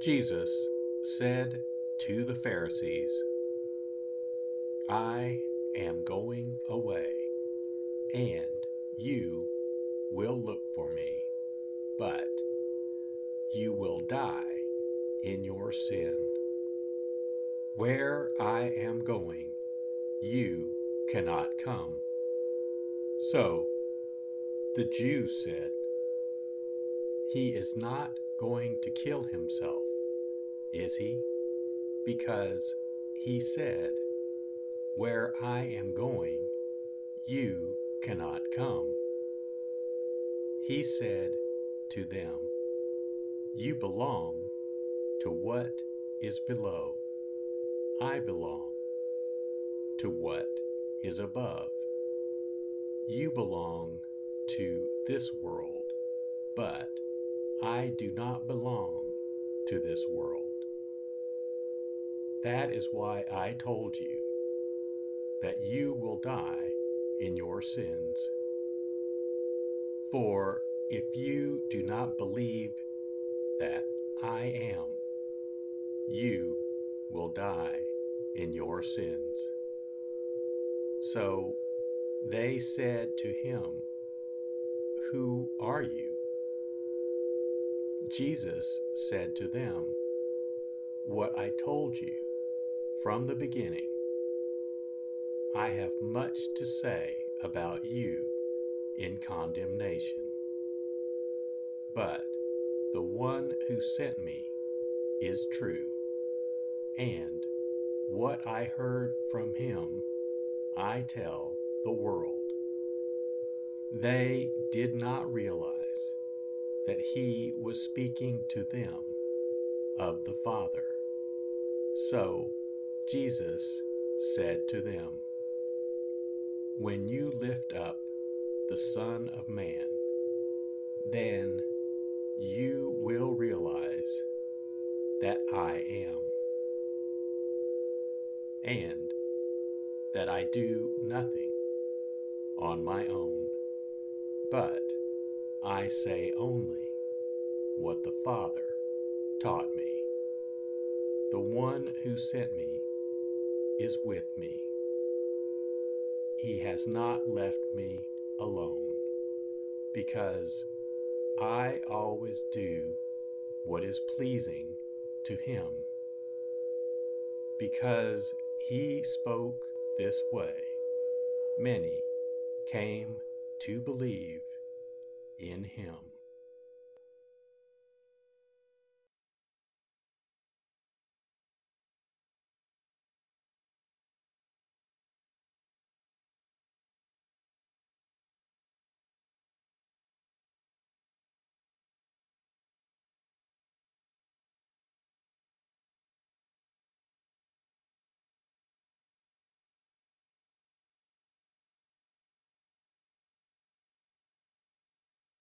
Jesus said to the Pharisees, I am going away, and you will look for me, but you will die in your sin. Where I am going, you cannot come. So the Jews said, He is not going to kill himself is he? Because he said, Where I am going, you cannot come. He said to them, You belong to what is below. I belong to what is above. You belong to this world, but I do not belong to this world. That is why I told you that you will die in your sins. For if you do not believe that I am, you will die in your sins. So they said to him, Who are you? Jesus said to them, What I told you from the beginning. I have much to say about you in condemnation. But the one who sent me is true, and what I heard from him I tell the world. They did not realize that he was speaking to them of the Father So Jesus said to them, When you lift up the Son of Man, then you will realize that I am, and that I do nothing on my own, but I say only what the Father taught me. The one who sent me is with me. He has not left me alone because I always do what is pleasing to him. Because he spoke this way, many came to believe in him.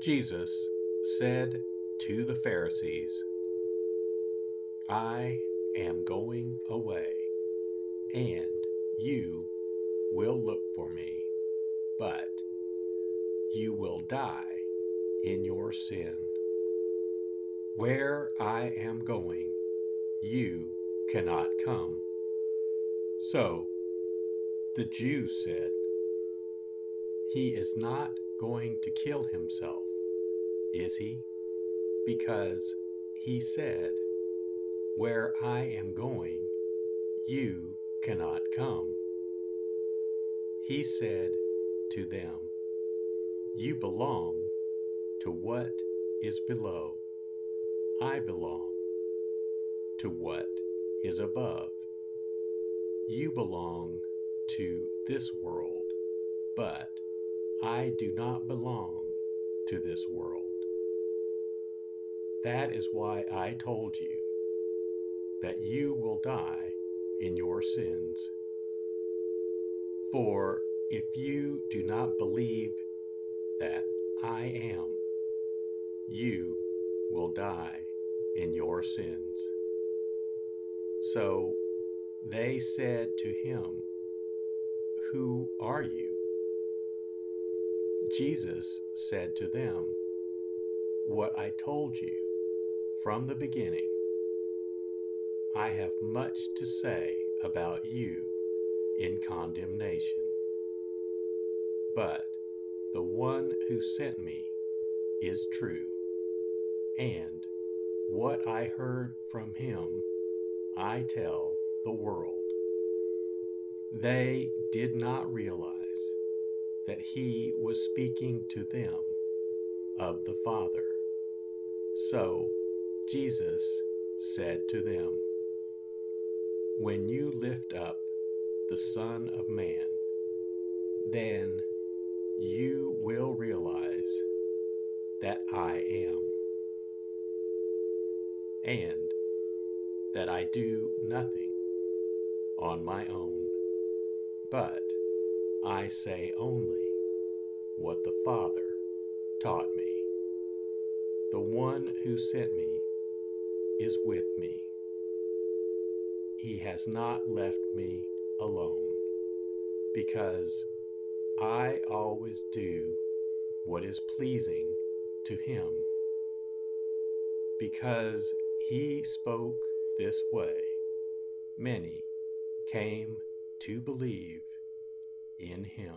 Jesus said to the Pharisees, I am going away, and you will look for me, but you will die in your sin. Where I am going, you cannot come. So the Jews said, He is not going to kill himself is he? Because he said, Where I am going, you cannot come. He said to them, You belong to what is below. I belong to what is above. You belong to this world, but I do not belong to this world. That is why I told you that you will die in your sins. For if you do not believe that I am, you will die in your sins. So they said to him, Who are you? Jesus said to them, What I told you from the beginning, I have much to say about you in condemnation. But the one who sent me is true, and what I heard from him I tell the world. They did not realize that he was speaking to them of the Father. So Jesus said to them, When you lift up the Son of Man, then you will realize that I am, and that I do nothing on my own, but I say only what the Father taught me. The one who sent me is with me. He has not left me alone because I always do what is pleasing to him. Because he spoke this way, many came to believe in him.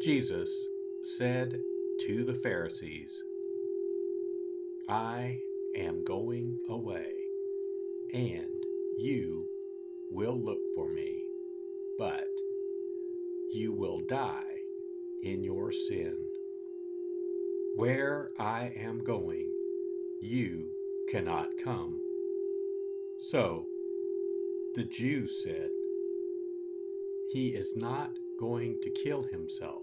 Jesus said to the Pharisees, I am going away, and you will look for me, but you will die in your sin. Where I am going, you cannot come. So the Jews said, He is not going to kill himself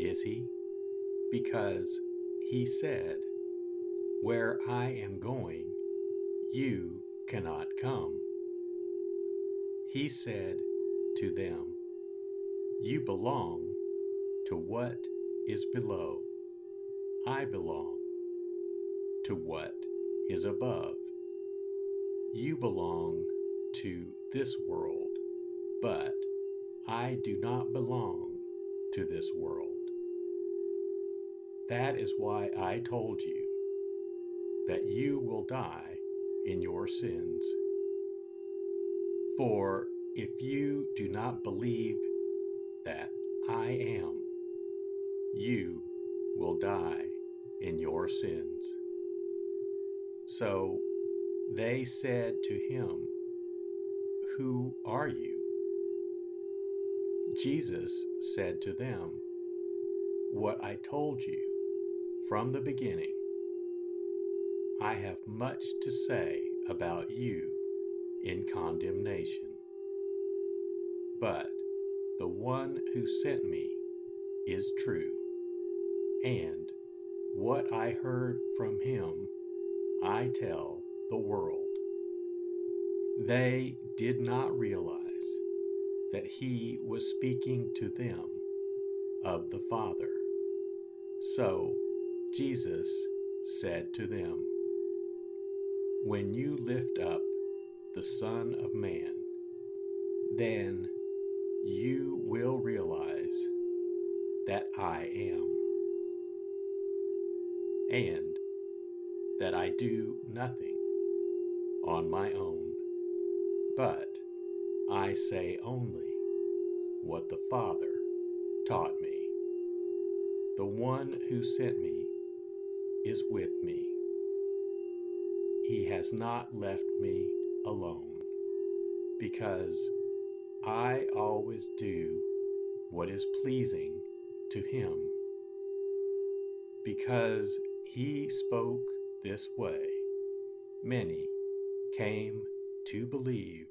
is he? Because he said, Where I am going, you cannot come. He said to them, You belong to what is below. I belong to what is above. You belong to this world, but I do not belong to this world. That is why I told you that you will die in your sins. For if you do not believe that I am, you will die in your sins. So they said to him, Who are you? Jesus said to them, What I told you from the beginning, I have much to say about you in condemnation. But the one who sent me is true, and what I heard from him I tell the world. They did not realize that he was speaking to them of the Father. So Jesus said to them, When you lift up the Son of Man, then you will realize that I am, and that I do nothing on my own, but I say only what the Father taught me. The one who sent me is with me. He has not left me alone because I always do what is pleasing to Him. Because He spoke this way, many came to believe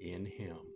in Him.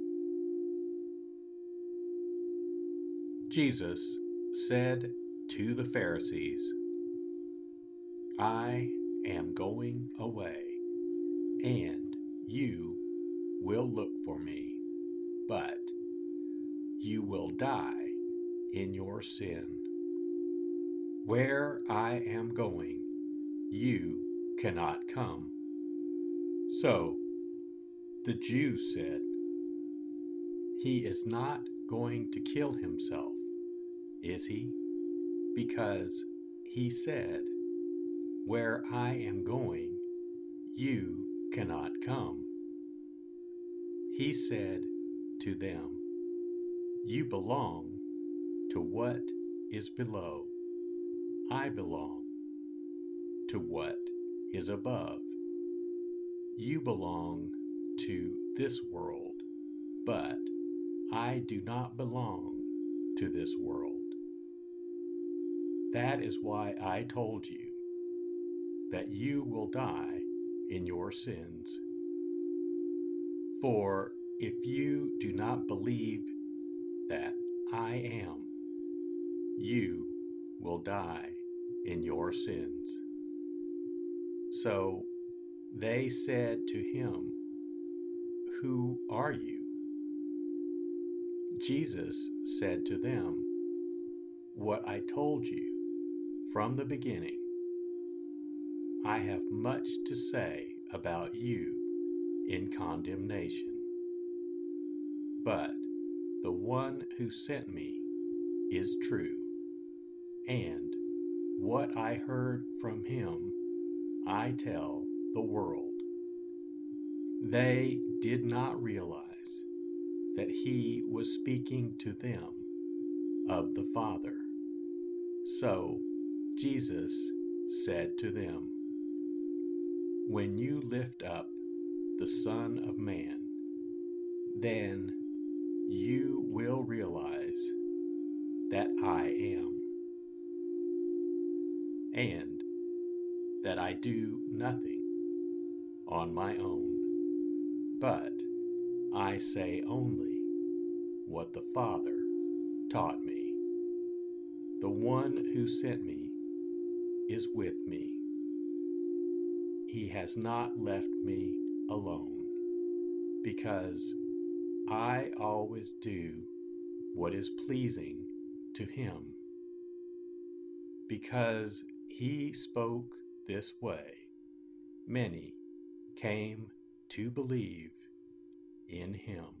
Jesus said to the Pharisees, I am going away, and you will look for me, but you will die in your sin. Where I am going, you cannot come. So the Jews said, He is not going to kill himself is he? Because he said, Where I am going, you cannot come. He said to them, You belong to what is below. I belong to what is above. You belong to this world, but I do not belong to this world. That is why I told you that you will die in your sins. For if you do not believe that I am, you will die in your sins. So they said to him, Who are you? Jesus said to them, What I told you from the beginning, I have much to say about you in condemnation. But the one who sent me is true, and what I heard from him I tell the world. They did not realize that he was speaking to them of the Father. So Jesus said to them, When you lift up the Son of Man, then you will realize that I am, and that I do nothing on my own, but I say only what the Father taught me. The one who sent me is with me. He has not left me alone because I always do what is pleasing to Him. Because He spoke this way, many came to believe in Him.